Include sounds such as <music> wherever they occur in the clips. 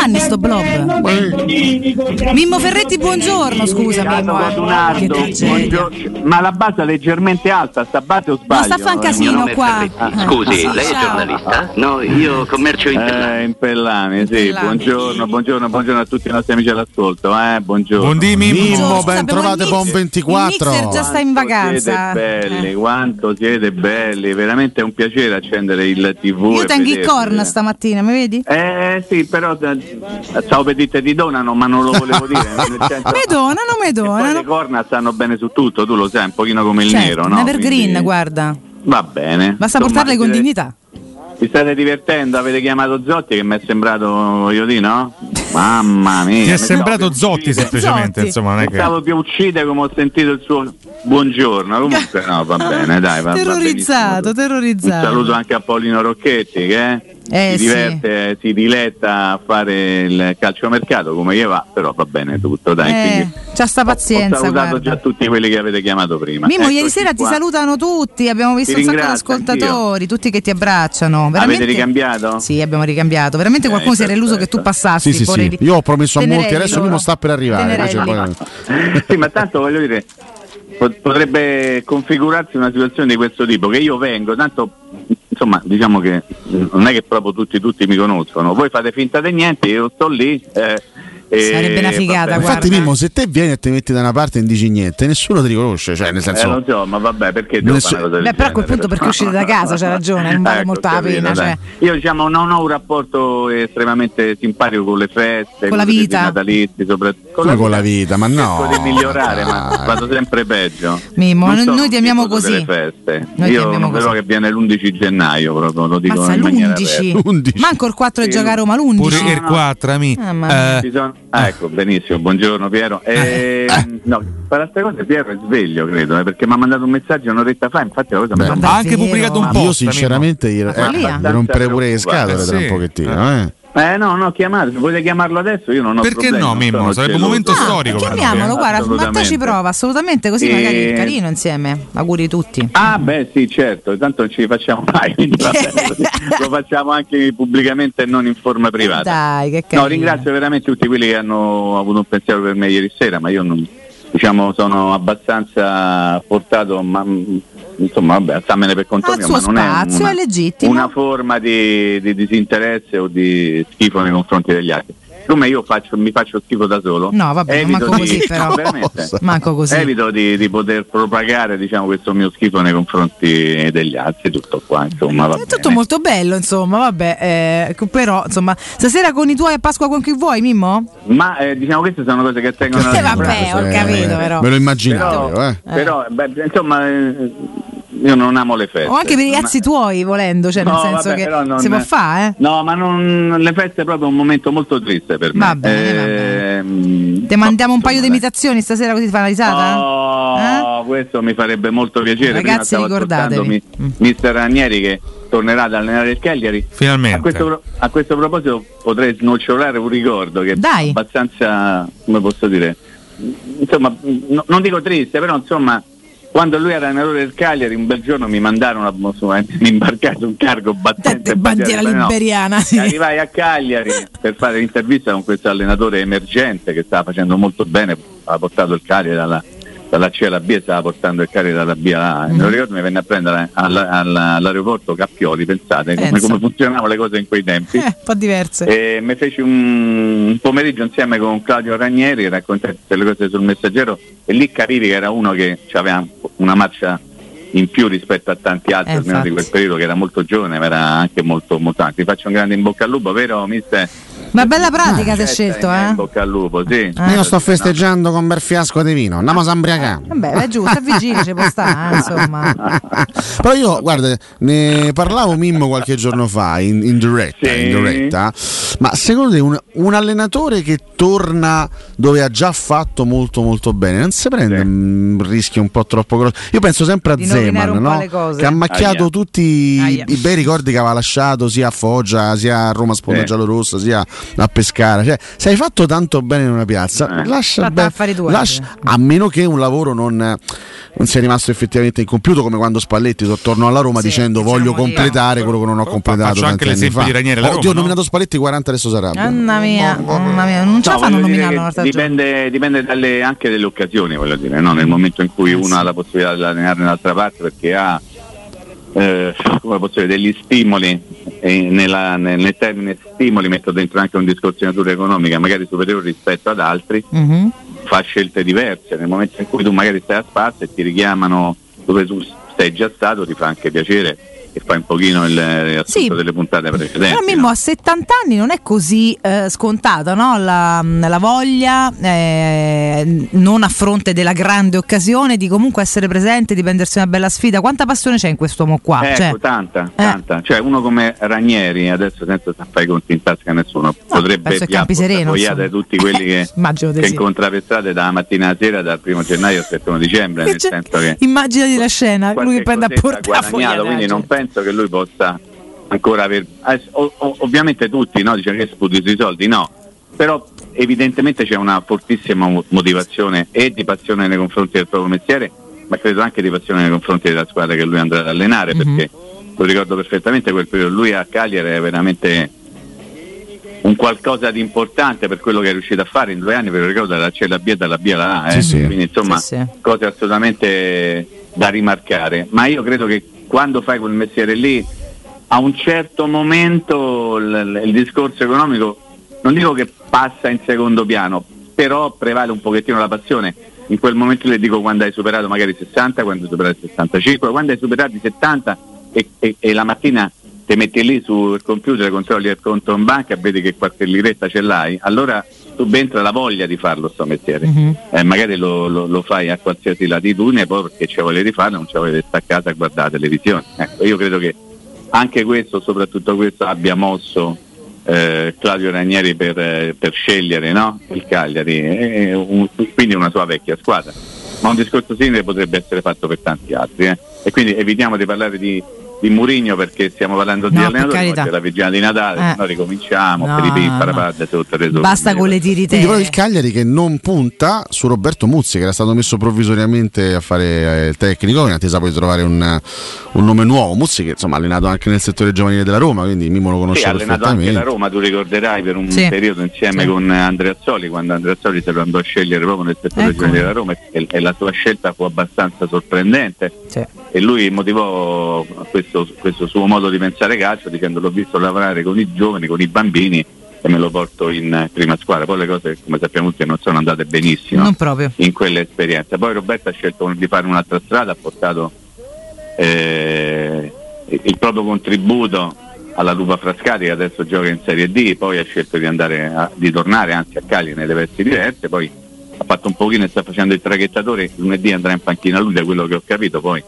anni sto blob? Mimmo Ferretti, buongiorno, scusa Mimmo. eh. Ma la base è leggermente alta, sta base o sbaglio? sta a fa un casino qua. Scusi, Sì, lei è giornalista? No, io commercio in Eh, in Pellani, sì, Pellani. buongiorno, buongiorno, buongiorno a tutti i nostri amici all'ascolto, eh, buongiorno. Buondì Mimmo. Ben trovate, buon mix- 24. Il già sta in vacanza. Siete belli, Eh. quanto siete belli, veramente è un piacere accendere il tv. Io tengo il vedervi. corn stamattina, mi vedi? Eh sì, però eh, stavo per dire ti donano, ma non lo volevo dire. <laughs> senso- Me donano, me poi le donano. corna stanno bene su tutto, tu lo sai, un pochino come il Certo, nero, no? evergreen, Quindi- guarda. Va bene. Basta Insomma, portarle con siete- dignità. Vi state divertendo? Avete chiamato Zotti che mi è sembrato io di no? Mamma mia. Ti è sembrato Zotti semplicemente, Zotti. insomma, non è che... Stavo che uccide come ho sentito il suo buongiorno. Comunque no, va <laughs> bene, dai, va, va Terrorizzato, benissimo. terrorizzato. Un saluto anche a Paolino Rocchetti che Eh, si sì. diverte, si diletta a fare il calciomercato come gli va, però va bene tutto, dai. Eh, c'ha sta ho pazienza, salutato guarda. già tutti quelli che avete chiamato prima. Mimmo, ieri Eccoci sera ti qua. salutano tutti, abbiamo visto Ti un sacco di ascoltatori, tutti che ti abbracciano. Veramente... Avete ricambiato? Sì, abbiamo ricambiato. Veramente Ok, qualcuno si era illuso che tu passassi. Sì, sì, sì. Io ho promesso a molti, adesso. Mimmo sta per arrivare. <laughs> Sì, ma tanto voglio dire, potrebbe configurarsi una situazione di questo tipo, che io vengo, tanto insomma diciamo che non è che proprio tutti tutti mi conoscono, voi fate finta di niente, io sto lì. eh, Sarebbe una figata, vabbè. guarda. Infatti, Mimmo, se te vieni e ti metti da una parte e non dici niente, nessuno ti riconosce. Cioè, nel Eh, senso. lo so, ma vabbè, perché devo Nessu- fare una cosa del Beh, però a quel punto perché uscite da casa, c'ha ragione, non vale Ecco, molto la pena. Cioè. Io diciamo non ho un rapporto estremamente simpatico con le feste, Con la vita. natalizi, soprattutto Come con la vita, ma no. Cerco di migliorare, ma vado sempre peggio. Mimmo, Non noi- ti amiamo così. feste. Noi ti Io amiamo non vedo così. che viene l'11 gennaio proprio, lo dico Mazza in maniera l'11. aperta. 11. Manco il 4 Sì, giocare a Roma Pure l'11. il 4, ami. Mamma mia. Eh, Ci sono- ah, ecco, benissimo, buongiorno Piero. Eh, <laughs> no, per altre cose Piero è sveglio, credo, eh, perché mi ha mandato un messaggio un'oretta fa, infatti la cosa mi Beh, fa ha anche pubblicato un post. Io sinceramente gli, eh, gli romperei pure le scatole Eh, tra un pochettino. Eh. Eh no, no, chiamate, se volete chiamarlo adesso io non ho Perché problemi, no, Mimmo? Sarebbe un momento Ah, storico chiamiamolo, eh. guarda. Matteo ci prova, assolutamente, così E- magari è carino insieme. Auguri tutti. Ah beh sì certo, tanto non ci facciamo mai, quindi <laughs> lo facciamo anche pubblicamente e non in forma privata. Dai, che No, carino. ringrazio veramente tutti quelli che hanno avuto un pensiero per me ieri sera, ma io non, diciamo, sono abbastanza portato, ma insomma, vabbè, alzamene per conto mio, ma non è una, è legittimo. una forma di, di disinteresse o di schifo nei confronti degli altri. Come io faccio, mi faccio schifo da solo, No, vabbè, evito manco di, così, però. <laughs> Manco così. evito di, di poter propagare diciamo, questo mio schifo nei confronti degli altri, tutto qua, insomma, va È tutto bene. molto bello, insomma, vabbè. eh, però, insomma, stasera con i tuoi a Pasqua con chi vuoi, Mimmo? Ma eh, diciamo queste sono cose che tengono Eh, vabbè, ho capito, però. Me lo immaginavo. Però, Eh. però, beh, insomma, eh, io non amo le feste. O anche per i ragazzi tuoi, volendo, cioè nel No, senso vabbè, che però non- si può fare, eh? No, ma non, le feste è proprio un momento molto triste per me. Va bene, va Ehm, Te mandiamo no, un paio di imitazioni stasera così ti fa una risata? Oh, questo mi farebbe molto piacere. Ragazzi, ricordatevi. mi- Mister Ranieri che tornerà ad allenare il Cagliari. Finalmente. A questo, a questo proposito potrei snocciolare un ricordo che Dai. è abbastanza, come posso dire, insomma, no- non dico triste, però insomma, quando lui era allenatore del Cagliari, un bel giorno mi mandarono a insomma, mi imbarcai su un cargo battente bandiera bandiera- no. liberiana, sì. Arrivai a Cagliari per fare l'intervista con questo allenatore emergente che stava facendo molto bene, aveva portato il Cagliari dalla, dalla C alla B e stava portando il Cagliari dalla B alla A. Mm. Me lo ricordo mi venne a prendere alla- alla- all'aeroporto Cappioli, pensate come, come funzionavano le cose in quei tempi. Eh, un po' diverse. E mi feci un, un pomeriggio insieme con Claudio Ranieri, raccontai tutte le cose sul messaggero e lì capivi che era uno che aveva una marcia in più rispetto a tanti altri, Eh, almeno di infatti. quel periodo che era molto giovane, ma era anche molto anche. Ti faccio un grande in bocca al lupo, vero mister? Ma bella pratica ti hai scelto, In eh? bocca al lupo, sì. Eh. Io sto festeggiando con un bel fiasco di vino. Andiamo a Sambriacà. Vabbè, è giusto, è vigile, ci può stare, eh, insomma. <laughs> Però io, guarda, ne parlavo Mimmo qualche giorno fa in, in diretta, Sì. in diretta, ma secondo te un, un allenatore che torna dove ha già fatto molto molto bene, non si prende Sì. un rischio un po' troppo grosso? Io penso sempre a Di Zeman, no? che ha macchiato Aia. tutti i- Aia. i bei ricordi che aveva lasciato sia a Foggia, sia a Roma Sponda Sì. Giallorossa, sia a pescare. Cioè, se hai fatto tanto bene in una piazza, Eh. lascia, Fatti be- affari tuoi, lascia- a meno che un lavoro non, non sia rimasto effettivamente incompiuto, come quando Spalletti tornò alla Roma Sì, dicendo diciamo voglio completare quello che non ho completato. Faccio anche l'esempio fa. di Ranieri Oddio, Roma, ho no? nominato Spalletti 40 adesso sarà. Mamma mia, mamma mia, non ce la No, fanno stagione. dipende, dipende dalle- anche dalle occasioni, voglio dire, no? nel momento in cui Eh, uno sì. ha la possibilità di allenare nell'altra parte perché ha eh, come posso dire, degli stimoli e nella- nel, nel termine stimoli metto dentro anche un discorso di natura economica magari superiore rispetto ad altri Mhm. fa scelte diverse nel momento in cui tu magari stai a spazio e ti richiamano dove tu sei già stato ti fa anche piacere e fai un pochino il riassunto Sì. delle puntate precedenti Però Mimmo no? a 70 anni non è così eh, scontata no? la, la voglia, eh, non a fronte della grande occasione, di comunque essere presente, di prendersi una bella sfida. Quanta passione c'è in quest'uomo qua? Ecco, Cioè, tanta, tanta. Cioè, uno come Ranieri, adesso senza fare i conti in tasca a nessuno, potrebbe che sereno, appoggiare insomma. tutti quelli che, <laughs> che sì. incontra per strada dalla mattina alla sera, dal primo gennaio al 31 dicembre, nel Cioè, senso che immaginati la scena, lui che prende a cosetta ha portafogli. guadagnato, quindi non penso che lui possa ancora aver... ovviamente tutti no, dicono che sputi sui soldi, no, però evidentemente c'è una fortissima mo- motivazione e di passione nei confronti del proprio mestiere, ma credo anche di passione nei confronti della squadra che lui andrà ad allenare, Mhm. perché lo ricordo perfettamente quel periodo, lui a Cagliari è veramente un qualcosa di importante per quello che è riuscito a fare in due anni, ve lo ricordo dalla C alla B e dalla B alla A, eh? Sì, sì. quindi insomma sì. cose assolutamente da rimarcare, ma io credo che quando fai quel mestiere lì, a un certo momento il, il discorso economico, non dico che passa in secondo piano, però prevale un pochettino la passione. In quel momento le dico quando hai superato magari 60, quando hai superato 65, quando hai superato i 70 e, e- e la mattina ti metti lì sul computer, controlli il conto in banca vedi che qualche liretta ce l'hai, allora subentra la voglia di farlo sto mestiere. Mhm. Eh, magari lo, lo- lo fai a qualsiasi latitudine, poi perché ci vuole rifarlo, non ci vuole stare a casa a guardare la televisione. Ecco, io credo che anche questo, soprattutto questo, abbia mosso eh, Claudio Ranieri per, eh, per scegliere no? il Cagliari, e un- quindi una sua vecchia squadra. Ma un discorso simile potrebbe essere fatto per tanti altri. eh. E quindi evitiamo di parlare di, di Murigno perché stiamo parlando di No, per allenatori, è la vigilia di Natale, Eh. noi ricominciamo, No, per i no. il resto. Basta con le tirite. Quindi proprio il Cagliari che non punta su Roberto Muzzi che era stato messo provvisoriamente a fare eh, il tecnico in attesa poi di trovare un, un nome nuovo. Muzzi che insomma ha allenato anche nel settore giovanile della Roma, quindi Mimo lo Sì, conosce ha allenato anche perfettamente. la Roma, tu ricorderai per un Sì. periodo insieme Sì. con Andrea Azzoli, quando Andrea Azzoli se lo andò a scegliere proprio nel settore Ecco. giovanile della Roma e, e la sua scelta fu abbastanza sorprendente Sì. e lui motivò questo, questo suo modo di pensare calcio dicendo l'ho visto lavorare con i giovani, con i bambini e me lo porto in prima squadra. Poi le cose come sappiamo tutti non sono andate benissimo Non proprio. in quell'esperienza. Poi Roberto ha scelto di fare un'altra strada, ha portato eh, il proprio contributo alla Lupa Frascati che adesso gioca in Serie D, poi ha scelto di, andare a- di tornare anzi a Cali nelle vesti diverse, poi ha fatto un pochino e sta facendo il traghettatore, lunedì andrà in panchina lui da quello che ho capito, poi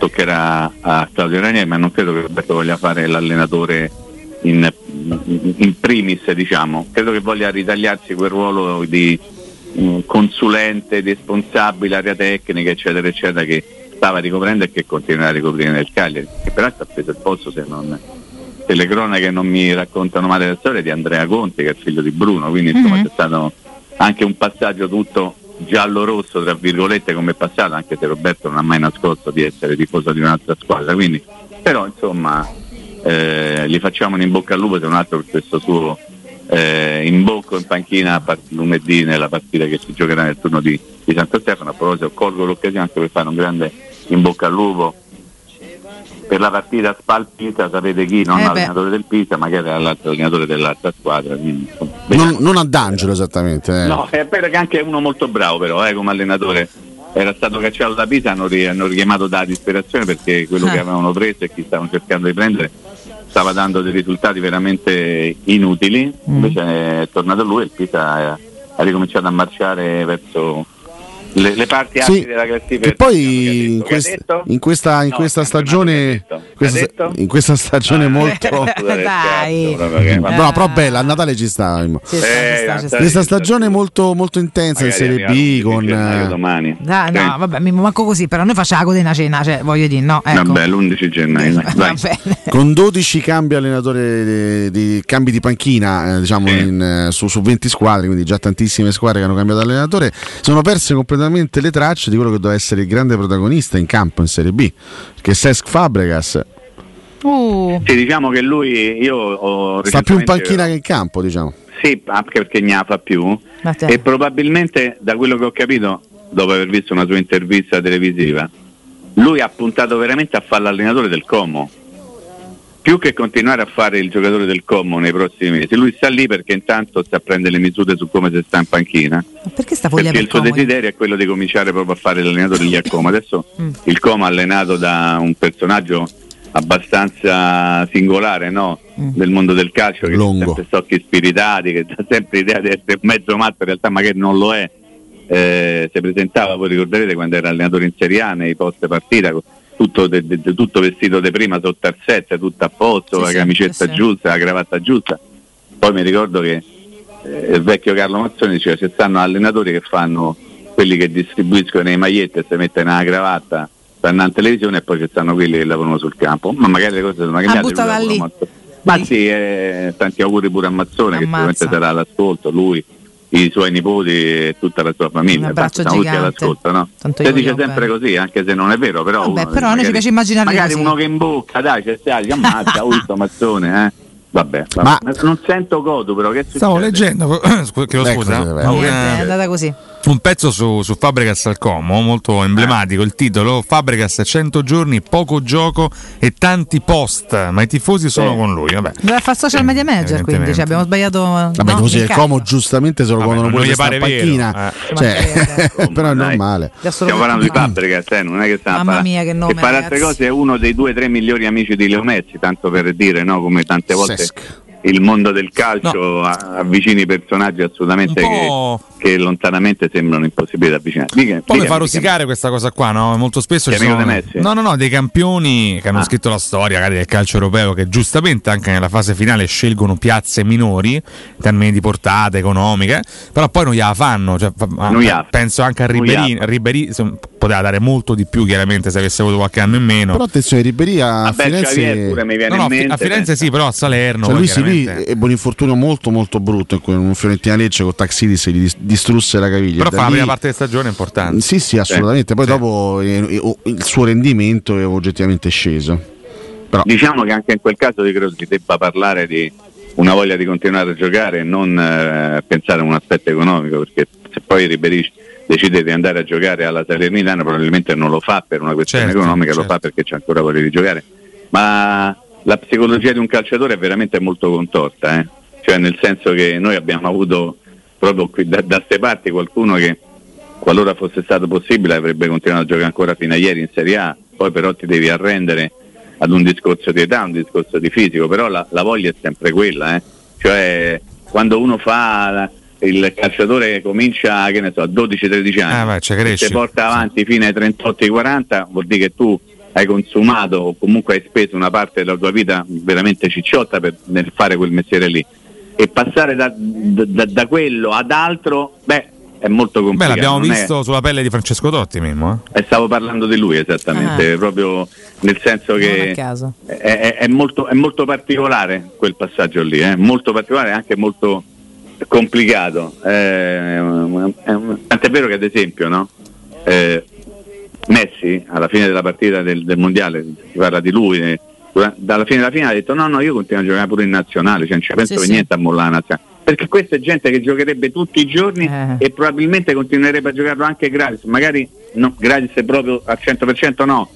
toccherà a Claudio Ranieri, ma non credo che Roberto voglia fare l'allenatore in, in primis, diciamo. Credo che voglia ritagliarsi quel ruolo di mm, consulente, responsabile, area tecnica, eccetera, eccetera, che stava ricoprendo e che continuerà a ricoprire nel Cagliari. Che peraltro ha preso il posto, se, non, se le cronache non mi raccontano male la storia, di Andrea Conte, che è il figlio di Bruno, quindi insomma Mhm. c'è stato anche un passaggio tutto giallo-rosso, tra virgolette, come è passato, anche se Roberto non ha mai nascosto di essere tifoso di un'altra squadra. Quindi, però insomma eh, gli facciamo un in bocca al lupo se non altro per questo suo eh, imbocco in panchina part- lunedì nella partita che si giocherà nel turno di, di Santo Stefano. A proposito, colgo l'occasione anche per fare un grande in bocca al lupo per la partita Spal-Pisa, sapete chi? Non Eh l'allenatore del Pisa, ma che era l'altro allenatore dell'altra squadra. Quindi, Non, non ad Angelo esattamente. eh. No, è vero che anche è uno molto bravo però eh, come allenatore. Era stato cacciato da Pisa, hanno, ri- hanno richiamato da disperazione perché quello Ah. che avevano preso e chi stavano cercando di prendere stava dando dei risultati veramente inutili. Mm. Invece è tornato lui e il Pisa ha, ha ricominciato a marciare verso le, le parti Sì, alti della classifica. che poi in, quest- in questa, in No, questa stagione, questa, in questa stagione Ah, molto... <laughs> Dai. che- No, però bella, a Natale ci sta. Ci sta, ci Eh, sta, ci sta. Questa stagione molto, molto intensa in Serie B l'11 con... eh, domani. Dai, no, Sì. vabbè, mi manco così, però noi facciamo la codena cena, cioè voglio dire, no, ecco. Vabbè, l'11 gennaio. <laughs> con 12 cambi allenatore di, di- cambi di panchina eh, diciamo Sì. in, eh, su, su 20 squadre quindi già tantissime squadre che hanno cambiato allenatore sono perse completamente le tracce di quello che doveva essere il grande protagonista in campo in Serie B che è Cesc Fabregas Uh, Sì, diciamo che lui, io ho sta più in panchina che in campo diciamo Sì, anche perché ne fa più. E probabilmente, da quello che ho capito, dopo aver visto una sua intervista televisiva, lui ha puntato veramente a fare l'allenatore del Como. Più che continuare a fare il giocatore del Como nei prossimi mesi, lui sta lì perché intanto sta a prendere le misure su come si sta in panchina. ma perché sta Perché per il suo Como? desiderio è quello di cominciare proprio a fare l'allenatore lì a Como. Adesso Mm. il Como allenato da un personaggio abbastanza singolare no? Mm. del mondo del calcio che Longo. ha sempre stocchi spiritati, che ha sempre l'idea di essere mezzo matto, in realtà magari non lo è. Eh, si presentava, voi ricorderete quando era allenatore in Serie A nei post partita, tutto, de- de- de- tutto vestito di prima sotto al set, tutto a posto, Sì, la sì, camicetta sì, giusta, la cravatta giusta. Poi mi ricordo che eh, il vecchio Carlo Mazzoni diceva ci stanno allenatori che fanno quelli che distribuiscono le magliette e si mettono una cravatta stanno in televisione e poi ci stanno quelli che lavorano sul campo ma magari le cose sono cambiate molto. ma sì eh, tanti auguri pure a Mazzone che Ammazza. sicuramente sarà all'ascolto lui i suoi nipoti e tutta la sua famiglia Un abbraccio Tanto siamo tutti gigante. all'ascolto no? Tanto si dice sempre bene. così anche se non è vero però, Vabbè, uno, però a noi ci magari- piace immaginarli magari così. uno che in bocca dai c'è stai gli ammazza <laughs> sto Mazzone eh Vabbè, vabbè. Ma- Ma non sento godo però che Stavo succede? leggendo, <coughs> chiedo Ecco, scusa. No, Niente, eh, è andata così. Un pezzo su, su Fabregas al Como, molto emblematico, il titolo Fabregas 100 giorni, poco gioco e tanti post, ma i tifosi sono Sì. con lui. Vabbè. Doveva fare social media manager, quindi cioè, abbiamo sbagliato. vabbè no, così in il campo. Como giustamente se lo Vabbè, godono non pure gli sta pare panchina eh. Cioè, Come, <laughs> però è normale Stiamo parlando di. Fabregas, eh, non è che stiamo Mamma a mia, che nome, per altre cose è uno dei due o tre migliori amici di Leo Messi, tanto per dire, no? come tante volte Sesc. Il mondo del calcio a- avvicini personaggi assolutamente che, che lontanamente sembrano impossibili da avvicinare. Dica- Poi mi fa rosicare questa cosa qua, no? Molto spesso ci sono no, no, no, dei campioni che hanno Ah. scritto la storia magari del calcio europeo che giustamente anche nella fase finale scelgono piazze minori in termini di portata economiche, però poi non gliela fanno. Cioè, Non gliela- penso anche a Ribéry insomma, poteva dare molto di più chiaramente se avesse avuto qualche anno in meno. però attenzione Ribéry a Firenze pure mi viene No, no, mente. a Firenze sì, però a Salerno. Cioè lui sì, lì ebbe un infortunio molto molto brutto in cui un Fiorentina Lecce con Taxidis gli dis- distrusse la caviglia. Però Da fa la lì- prima parte di stagione importante. Sì, sì, assolutamente. Poi Sì. dopo eh, eh, oh, il suo rendimento è oggettivamente sceso. Però Diciamo che anche in quel caso di credo si debba parlare di una voglia di continuare a giocare e non eh, pensare a un aspetto economico, perché se poi Ribéry decide di andare a giocare alla Salernitana probabilmente non lo fa per una questione Certo, economica, lo certo. fa perché c'è ancora voglia di giocare. Ma la psicologia di un calciatore è veramente molto contorta, eh? cioè nel senso che noi abbiamo avuto proprio qui da queste parti qualcuno che qualora fosse stato possibile avrebbe continuato a giocare ancora fino a ieri in Serie A, poi però ti devi arrendere ad un discorso di età, un discorso di fisico, però la, la voglia è sempre quella, eh? cioè quando uno fa il calciatore che comincia che ne so, a 12-13 anni Ah, beh, e cresci. si porta avanti fino ai 38-40, vuol dire che tu hai consumato o comunque hai speso una parte della tua vita veramente cicciotta per, nel fare quel mestiere lì. E passare da, da- da quello ad altro, beh, è molto Beh, complicato. l'abbiamo non è- visto sulla pelle di Francesco Totti, Mimmo. eh. e stavo parlando di lui esattamente, Ah. proprio nel senso che è- è molto, è molto particolare quel passaggio lì, eh, molto particolare e anche molto complicato. Eh, è- tant'è vero che ad esempio no? Eh, Messi alla fine della partita del, del mondiale, si parla di lui, eh, dalla fine della finale ha detto no no io continuo a giocare pure in nazionale, cioè non ci penso Sì, per sì. niente a mollare la nazionale. Perché questa è gente che giocherebbe tutti i giorni Eh. e probabilmente continuerebbe a giocarlo anche gratis, magari no, gratis proprio al 100% no,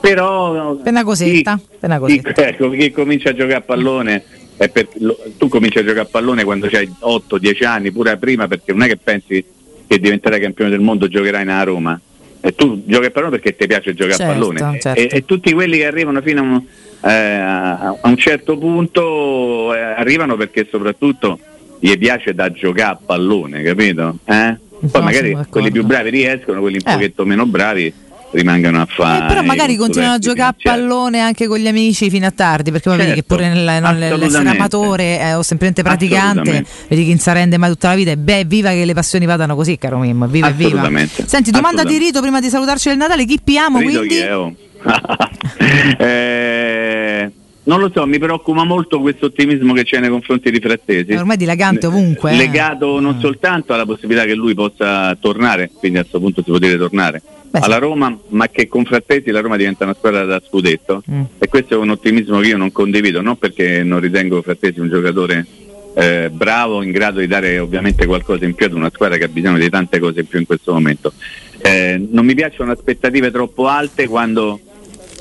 però Per una cosetta, chi- per una chi- cosetta. ecco, <laughs> chi comincia a giocare a pallone per- lo- tu cominci a giocare a pallone quando hai 8-10 anni, pure prima perché non è che pensi che diventerai campione del mondo giocherai nella Roma e tu giochi a pallone perché ti piace giocare Certo, a pallone certo. E, e tutti quelli che arrivano fino a un, eh, a un certo punto eh, arrivano perché soprattutto gli piace da giocare a pallone, capito? Eh? Poi No, magari quelli più bravi riescono, quelli un Eh. pochetto meno bravi rimangano a fare. Eh, però magari continuano a giocare a pallone anche con gli amici fino a tardi, perché poi vedi che Certo, pure nel, no, nell'essere assolutamente. amatore eh, o semplicemente praticante, vedi chi non si rende mai tutta la vita e beh, viva che le passioni vadano così, caro Mimmo, viva viva. Senti, domanda di. Rito prima di salutarci del Natale, chi piamo quindi? chi oh. <laughs> Eh, non lo so, mi preoccupa molto questo ottimismo che c'è nei confronti di Frattesi. È ormai dilagante ovunque. eh. Legato non Ah. soltanto alla possibilità che lui possa tornare, quindi a questo punto si può dire tornare, Beh, sì. alla Roma, ma che con Frattesi la Roma diventa una squadra da scudetto. Mm. E questo è un ottimismo che io non condivido, non perché non ritengo Frattesi un giocatore eh, bravo, in grado di dare ovviamente qualcosa in più ad una squadra che ha bisogno di tante cose in più in questo momento. Eh, non mi piacciono aspettative troppo alte quando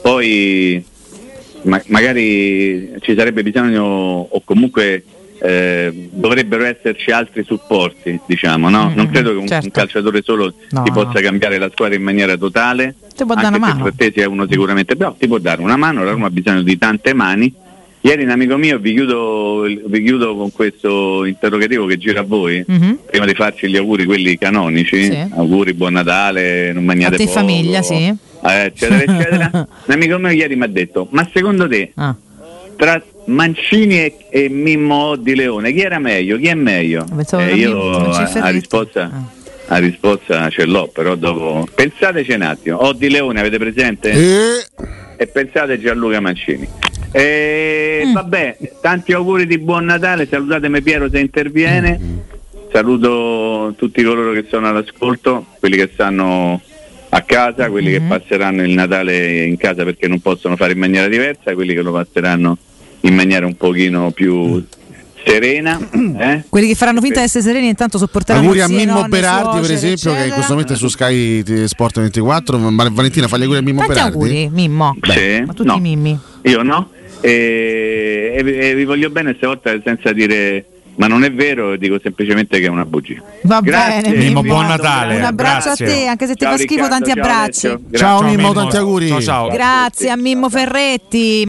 poi ma- magari ci sarebbe bisogno o comunque eh, dovrebbero esserci altri supporti, diciamo, no? Mm, Non credo che un, certo. un calciatore solo No, ti no. possa cambiare la squadra in maniera totale. Ti può dare una mano. Frattesi è uno sicuramente, però ti può dare una mano, la Roma ha bisogno di tante mani. Ieri un amico mio, vi chiudo, vi chiudo con questo interrogativo che gira a voi, Mhm. prima di farci gli auguri quelli canonici, Sì. auguri, buon Natale, non mangiate A te poco, famiglia, sì. eh, eccetera, eccetera. <laughs> un amico mio ieri mi ha detto, ma secondo te Ah, tra Mancini e, e Mimmo Di Leone chi era meglio? Chi è meglio? Eh, io Mimmo, Mancini a, a Ferretti. risposta, Ah. a risposta ce l'ho, però dopo pensateci un attimo, o Di Leone avete presente? E e pensate a Gianluca Mancini. E Mm. vabbè, tanti auguri di buon Natale, salutatemi Piero se interviene, saluto tutti coloro che sono all'ascolto, quelli che stanno a casa, quelli che passeranno il Natale in casa perché non possono fare in maniera diversa, quelli che lo passeranno in maniera un pochino più serena. eh? Quelli che faranno finta di essere sereni intanto sopporteranno auguri a Mimmo nonne, Berardi, per esempio, che in eccetera. questo momento è su Sky T- Sport 24. Ma- Valentina, fagli auguri a Mimmo Tanti Berardi. auguri, Mimmo. Sì, Ma tutti no. Mimmi. Io no, e, e vi- e vi voglio bene stavolta senza dire ma non è vero, dico semplicemente che è una bugia. Va Grazie. bene, Mimmo, buon Natale. Un abbraccio Grazie. a te, anche se ti Ciao fa schifo, Riccardo, tanti ciao abbracci. Ciao Grazie. Mimmo, tanti auguri. Ciao ciao. Grazie a Mimmo Ferretti.